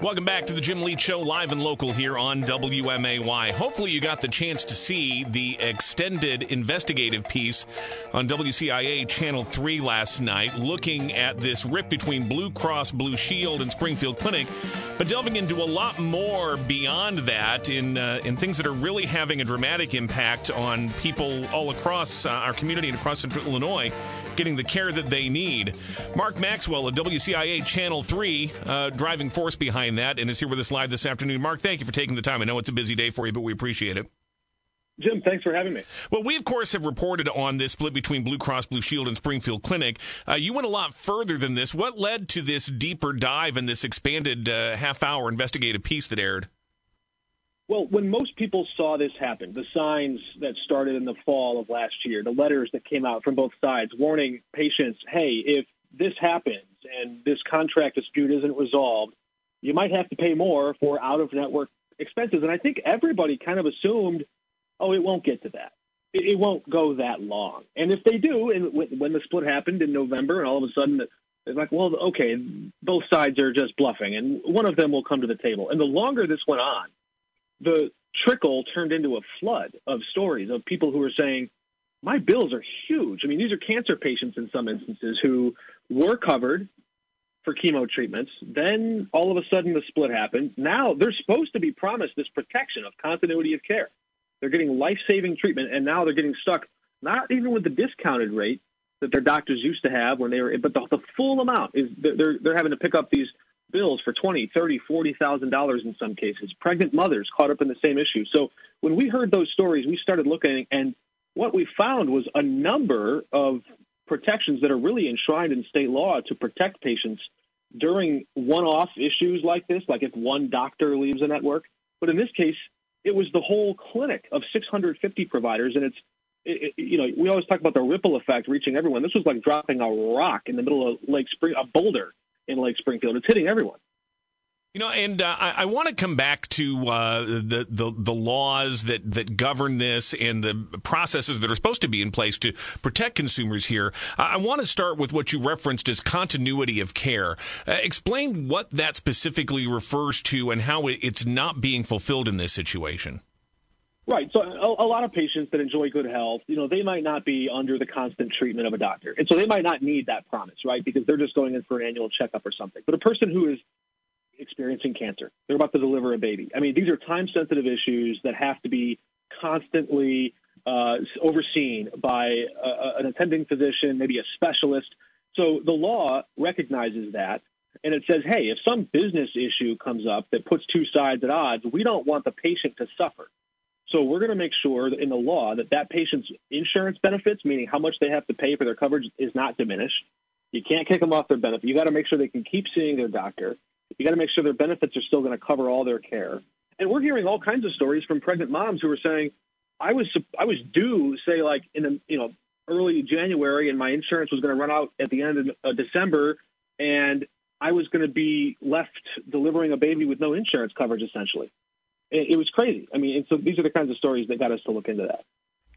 Welcome back to the Jim Leach Show, live and local here on WMAY. Hopefully, you got the chance to see the extended investigative piece on WCIA Channel 3 last night, looking at this rip between Blue Cross Blue Shield and Springfield Clinic, but delving into a lot more beyond that in, uh, in things that are really having a dramatic impact on people all across uh, our community and across Illinois getting the care that they need. Mark Maxwell of WCIA Channel 3, uh, driving force behind that, and is here with us live this afternoon. Mark, thank you for taking the time. I know it's a busy day for you, but we appreciate it. Jim, thanks for having me. Well, we, of course, have reported on this split between Blue Cross Blue Shield and Springfield Clinic. Uh, you went a lot further than this. What led to this deeper dive and this expanded uh, half hour investigative piece that aired? Well, when most people saw this happen, the signs that started in the fall of last year, the letters that came out from both sides warning patients, hey, if this happens and this contract dispute isn't resolved, you might have to pay more for out of network expenses. And I think everybody kind of assumed, oh, it won't get to that. It, it won't go that long. And if they do, and when the split happened in November, and all of a sudden it's like, well, okay, both sides are just bluffing, and one of them will come to the table. And the longer this went on, the trickle turned into a flood of stories of people who were saying, my bills are huge. I mean, these are cancer patients in some instances who were covered for chemo treatments. Then all of a sudden the split happened. Now they're supposed to be promised this protection of continuity of care. They're getting life-saving treatment, and now they're getting stuck not even with the discounted rate that their doctors used to have when they were, but the, the full amount is they're they're having to pick up these bills for twenty, thirty, forty thousand dollars in some cases. Pregnant mothers caught up in the same issue. So when we heard those stories, we started looking, and what we found was a number of protections that are really enshrined in state law to protect patients during one-off issues like this, like if one doctor leaves a network. But in this case, it was the whole clinic of 650 providers, and it's it, you know, we always talk about the ripple effect reaching everyone. This was like dropping a rock in the middle of Lake Spring, a boulder in Lake Springfield. It's hitting everyone. You know, and uh, I, I want to come back to uh, the, the the laws that, that govern this and the processes that are supposed to be in place to protect consumers here. I, I want to start with what you referenced as continuity of care. Uh, explain what that specifically refers to and how it, it's not being fulfilled in this situation. Right. So a, a, lot of patients that enjoy good health, you know, they might not be under the constant treatment of a doctor. And so they might not need that promise, right? Because they're just going in for an annual checkup or something. But a person who is experiencing cancer, they're about to deliver a baby. I mean, these are time sensitive issues that have to be constantly uh, overseen by a, an attending physician, maybe a specialist. So the law recognizes that. And it says, hey, if some business issue comes up that puts two sides at odds, we don't want the patient to suffer. So we're going to make sure in the law that that patient's insurance benefits, meaning how much they have to pay for their coverage, is not diminished. You can't kick them off their benefit. You got to make sure they can keep seeing their doctor. You got to make sure their benefits are still going to cover all their care. And we're hearing all kinds of stories from pregnant moms who are saying, "I was I was due, say like in the you know early January, and my insurance was going to run out at the end of December, and I was going to be left delivering a baby with no insurance coverage, essentially." It, was crazy. I mean, and so these are the kinds of stories that got us to look into that.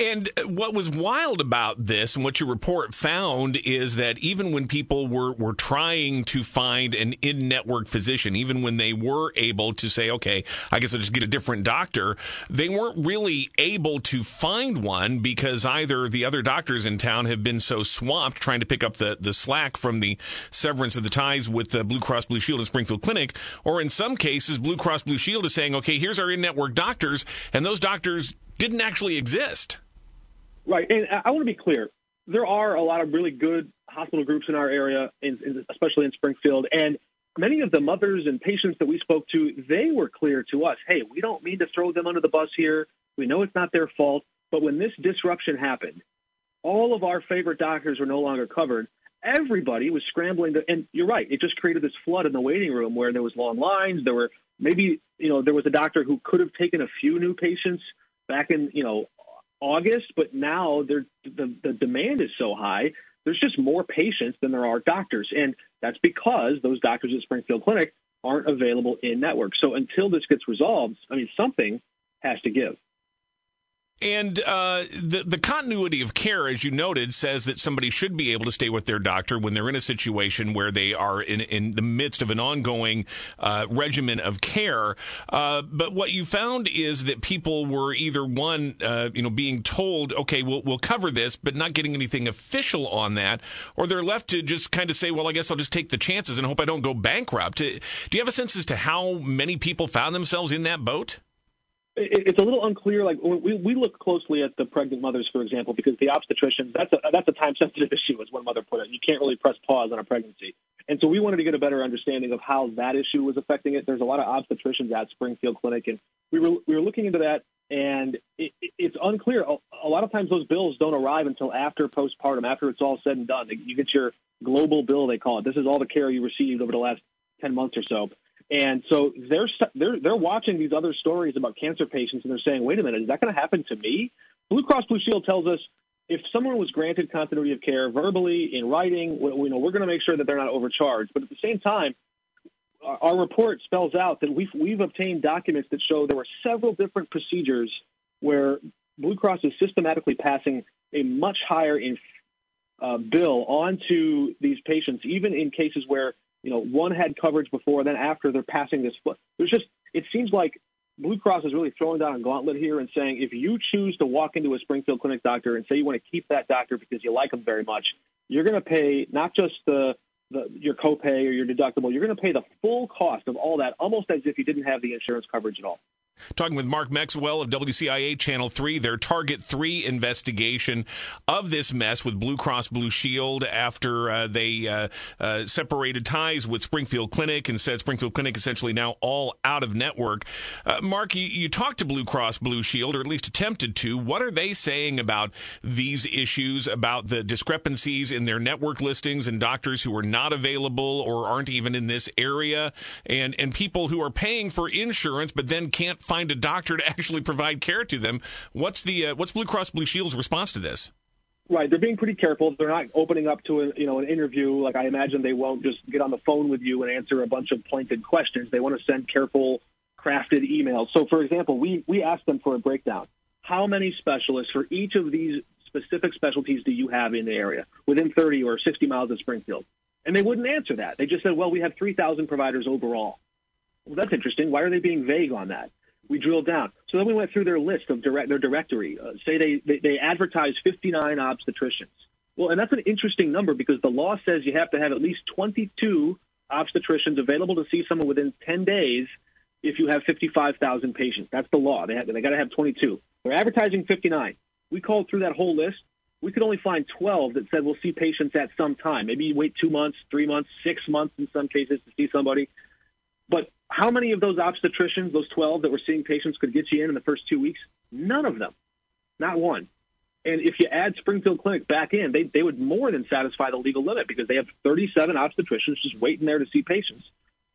And what was wild about this and what your report found is that even when people were, were trying to find an in network physician, even when they were able to say, okay, I guess I'll just get a different doctor, they weren't really able to find one because either the other doctors in town have been so swamped trying to pick up the, the slack from the severance of the ties with the Blue Cross Blue Shield and Springfield Clinic, or in some cases, Blue Cross Blue Shield is saying, okay, here's our in network doctors, and those doctors didn't actually exist. Right, and I want to be clear. There are a lot of really good hospital groups in our area, in, in, especially in Springfield, and many of the mothers and patients that we spoke to, they were clear to us, hey, we don't mean to throw them under the bus here. We know it's not their fault, but when this disruption happened, all of our favorite doctors were no longer covered. Everybody was scrambling to, and you're right, it just created this flood in the waiting room where there was long lines. There were maybe, you know, there was a doctor who could have taken a few new patients back in, you know, August, but now the, the demand is so high, there's just more patients than there are doctors. And that's because those doctors at Springfield Clinic aren't available in network. So until this gets resolved, I mean, something has to give. And uh, the the continuity of care, as you noted, says that somebody should be able to stay with their doctor when they're in a situation where they are in in the midst of an ongoing uh, regimen of care. Uh, but what you found is that people were either one, uh, you know, being told, "Okay, we'll we'll cover this," but not getting anything official on that, or they're left to just kind of say, "Well, I guess I'll just take the chances and hope I don't go bankrupt." Do you have a sense as to how many people found themselves in that boat? It's a little unclear. Like we, we look closely at the pregnant mothers, for example, because the obstetricians that's a that's a time sensitive issue, as one mother put it. You can't really press pause on a pregnancy, and so we wanted to get a better understanding of how that issue was affecting it. There's a lot of obstetricians at Springfield Clinic, and we were we were looking into that, and it, it, it's unclear. A lot of times those bills don't arrive until after postpartum, after it's all said and done. You get your global bill, they call it. This is all the care you received over the last ten months or so. And so they're they're they're watching these other stories about cancer patients, and they're saying, "Wait a minute, is that going to happen to me?" Blue Cross Blue Shield tells us if someone was granted continuity of care verbally in writing, we, know we're going to make sure that they're not overcharged. But at the same time, our, report spells out that we've we've obtained documents that show there were several different procedures where Blue Cross is systematically passing a much higher in, uh, bill onto these patients, even in cases where you know, one had coverage before, then after they're passing this. There's just, it seems like Blue Cross is really throwing down a gauntlet here and saying if you choose to walk into a Springfield Clinic doctor and say you want to keep that doctor because you like them very much, you're going to pay not just the, the your copay or your deductible, you're going to pay the full cost of all that almost as if you didn't have the insurance coverage at all. Talking with Mark Maxwell of WCIA Channel 3, their Target 3 investigation of this mess with Blue Cross Blue Shield after uh, they uh, uh, separated ties with Springfield Clinic and said Springfield Clinic essentially now all out of network. Uh, Mark, you, you, talked to Blue Cross Blue Shield, or at least attempted to. What are they saying about these issues, about the discrepancies in their network listings and doctors who are not available or aren't even in this area, and, and people who are paying for insurance but then can't find a doctor to actually provide care to them. What's the uh, what's Blue Cross Blue Shield's response to this? Right, they're being pretty careful. They're not opening up to a, you know an interview. Like I imagine they won't just get on the phone with you and answer a bunch of pointed questions. They want to send careful, crafted emails. So, for example, we we asked them for a breakdown. How many specialists for each of these specific specialties do you have in the area within 30 or 60 miles of Springfield? And they wouldn't answer that. They just said, well, we have 3,000 providers overall. Well, that's interesting. Why are they being vague on that? We drilled down. So then we went through their list of direct, their directory. Uh, say they, they, they advertise 59 obstetricians. Well, and that's an interesting number because the law says you have to have at least 22 obstetricians available to see someone within 10 days if you have 55,000 patients. That's the law. They, have, they got to have 22. They're advertising 59. We called through that whole list. We could only find 12 that said we'll see patients at some time. Maybe you wait two months, three months, six months in some cases to see somebody. But how many of those obstetricians, those 12 that were seeing patients, could get you in in the first two weeks? None of them. Not one. And if you add Springfield Clinic back in, they, they would more than satisfy the legal limit because they have 37 obstetricians just waiting there to see patients.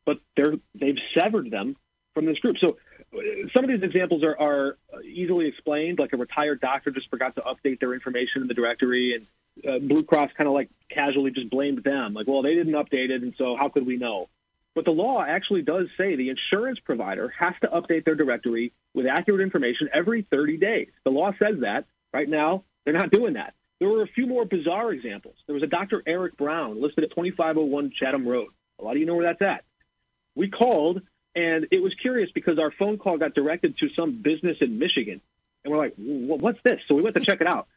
But they're, they've severed them from this group. So uh, some of these examples are, are easily explained, like a retired doctor just forgot to update their information in the directory, and uh, Blue Cross kind of like casually just blamed them, like, well, they didn't update it, and so how could we know? But the law actually does say the insurance provider has to update their directory with accurate information every 30 days. The law says that. Right now, they're not doing that. There were a few more bizarre examples. There was a Dr. Eric Brown listed at 2501 Chatham Road. A lot of you know where that's at. We called, and it was curious because our phone call got directed to some business in Michigan. And we're like, what's this? So we went to check it out.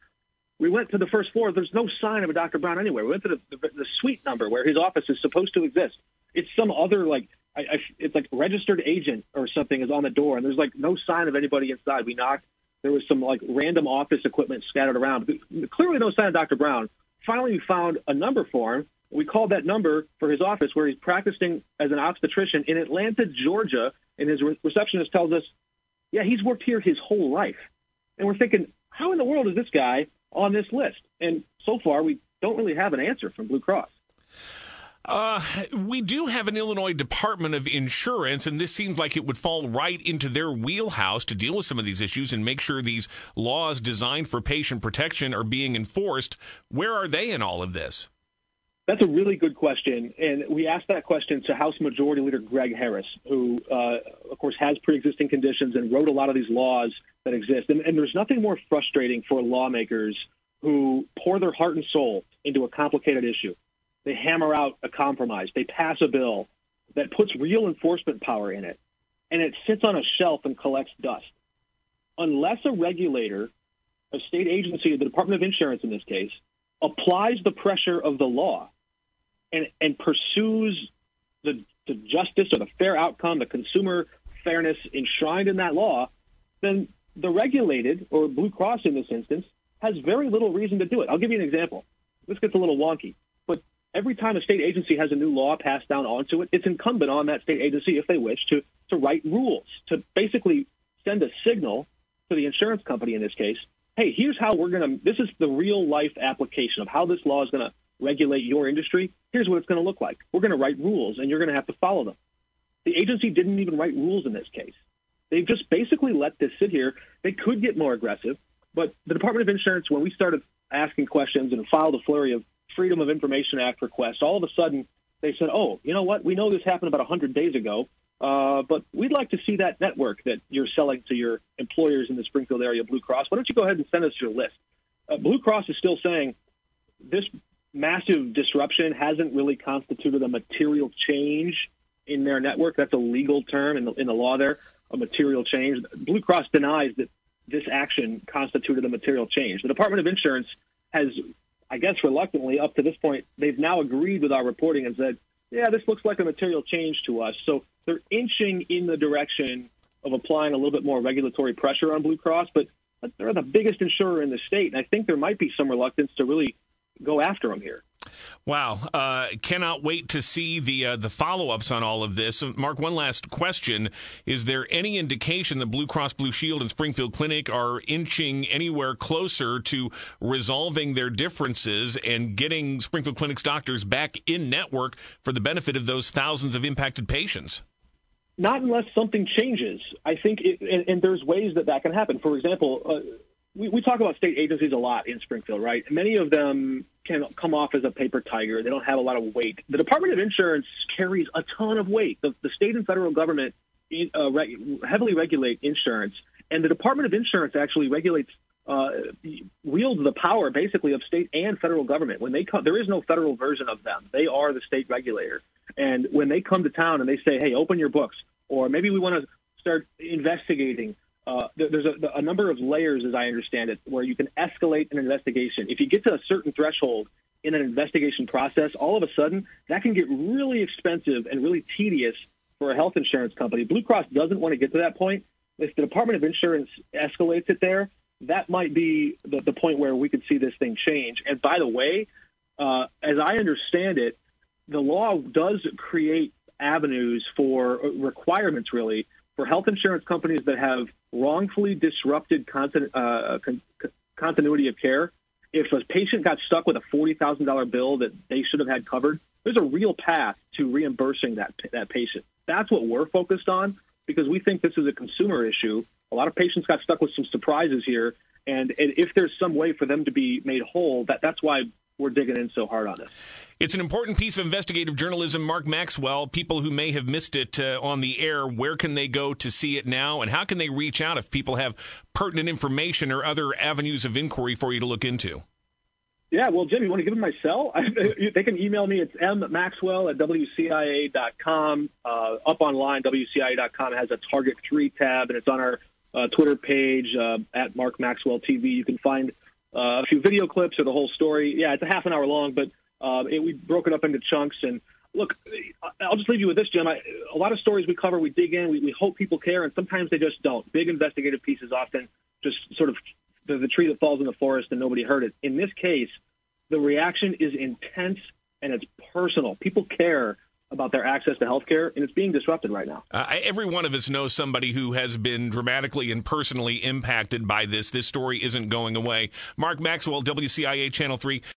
We went to the first floor. There's no sign of a Dr. Brown anywhere. We went to the, the, the suite number where his office is supposed to exist it's some other like I, I, it's like registered agent or something is on the door, and there's like no sign of anybody inside. We knocked. There was some like random office equipment scattered around. Clearly, no sign of Dr. Brown. Finally, we found a number for him. We called that number for his office where he's practicing as an obstetrician in Atlanta, Georgia. And his re- receptionist tells us, yeah, he's worked here his whole life. And we're thinking, how in the world is this guy on this list? And so far, we don't really have an answer from Blue Cross. Uh, we do have an Illinois Department of Insurance, and this seems like it would fall right into their wheelhouse to deal with some of these issues and make sure these laws designed for patient protection are being enforced. Where are they in all of this? That's a really good question, and we asked that question to House Majority Leader Greg Harris, who, uh, of course, has pre-existing conditions and wrote a lot of these laws that exist. And, and there's nothing more frustrating for lawmakers who pour their heart and soul into a complicated issue. They hammer out a compromise. They pass a bill that puts real enforcement power in it, and it sits on a shelf and collects dust. Unless a regulator, a state agency, the Department of Insurance in this case, applies the pressure of the law and, and pursues the, the justice or the fair outcome, the consumer fairness enshrined in that law, then the regulated, or Blue Cross in this instance, has very little reason to do it. I'll give you an example. This gets a little wonky, but every time a state agency has a new law passed down onto it, it's incumbent on that state agency, if they wish, to, to write rules, to basically send a signal to the insurance company in this case, hey, here's how we're going to, this is the real life application of how this law is going to regulate your industry, here's what it's going to look like. We're going to write rules, and you're going to have to follow them. The agency didn't even write rules in this case. They've just basically let this sit here. They could get more aggressive, but the Department of Insurance, when we started asking questions and filed a flurry of Freedom of Information Act requests, all of a sudden they said, oh, you know what? We know this happened about 100 days ago, uh, but we'd like to see that network that you're selling to your employers in the Springfield area, Blue Cross. Why don't you go ahead and send us your list? Uh, Blue Cross is still saying this massive disruption hasn't really constituted a material change in their network. That's a legal term in the, in the law there, a material change. Blue Cross denies that this action constituted a material change. The Department of Insurance has, I guess reluctantly, up to this point, they've now agreed with our reporting and said, yeah, this looks like a material change to us. So they're inching in the direction of applying a little bit more regulatory pressure on Blue Cross, but they're the biggest insurer in the state, and I think there might be some reluctance to really go after them here. Wow, uh, cannot wait to see the uh, the follow ups on all of this. Mark, one last question: Is there any indication that Blue Cross Blue Shield and Springfield Clinic are inching anywhere closer to resolving their differences and getting Springfield Clinic's doctors back in network for the benefit of those thousands of impacted patients? Not unless something changes. I think, it, and, and, there's ways that that can happen. For example. Uh, we, we talk about state agencies a lot in Springfield, right? Many of them can come off as a paper tiger. They don't have a lot of weight. The Department of Insurance carries a ton of weight. The, the state and federal government uh, re- heavily regulate insurance, and the Department of Insurance actually regulates uh, wields the power basically of state and federal government. When they come, there is no federal version of them. They are the state regulator. And when they come to town and they say, "Hey, open your books," or maybe we want to start investigating uh, there's a, a, number of layers, as I understand it, where you can escalate an investigation. If you get to a certain threshold in an investigation process, all of a sudden that can get really expensive and really tedious for a health insurance company. Blue Cross doesn't want to get to that point. If the Department of Insurance escalates it there, that might be the, the point where we could see this thing change. And by the way, uh, as I understand it, the law does create avenues for uh, requirements, really, for health insurance companies that have wrongfully disrupted continu- uh, con- continuity of care, if a patient got stuck with a $40,000 bill that they should have had covered, there's a real path to reimbursing that, that patient. That's what we're focused on because we think this is a consumer issue. A lot of patients got stuck with some surprises here. And, and if there's some way for them to be made whole, that, that's why we're digging in so hard on this. It's an important piece of investigative journalism. Mark Maxwell, people who may have missed it uh, on the air, where can they go to see it now? And how can they reach out if people have pertinent information or other avenues of inquiry for you to look into? Yeah, well, Jim, you want to give them my cell? they can email me. It's mmaxwell at wcia.com. Uh, up online, wcia.com has a Target 3 tab, and it's on our uh, Twitter page uh, at Mark Maxwell TV. You can find uh, a few video clips or the whole story. Yeah, it's a half an hour long, but uh, it, we broke it up into chunks. And look, I'll just leave you with this, Jim. I, a lot of stories we cover, we dig in, we, we hope people care, and sometimes they just don't. Big investigative pieces often just sort of the, the tree that falls in the forest and nobody heard it. In this case, the reaction is intense and it's personal. People care about their access to healthcare, and it's being disrupted right now. Uh, every one of us knows somebody who has been dramatically and personally impacted by this. This story isn't going away. Mark Maxwell, WCIA Channel 3.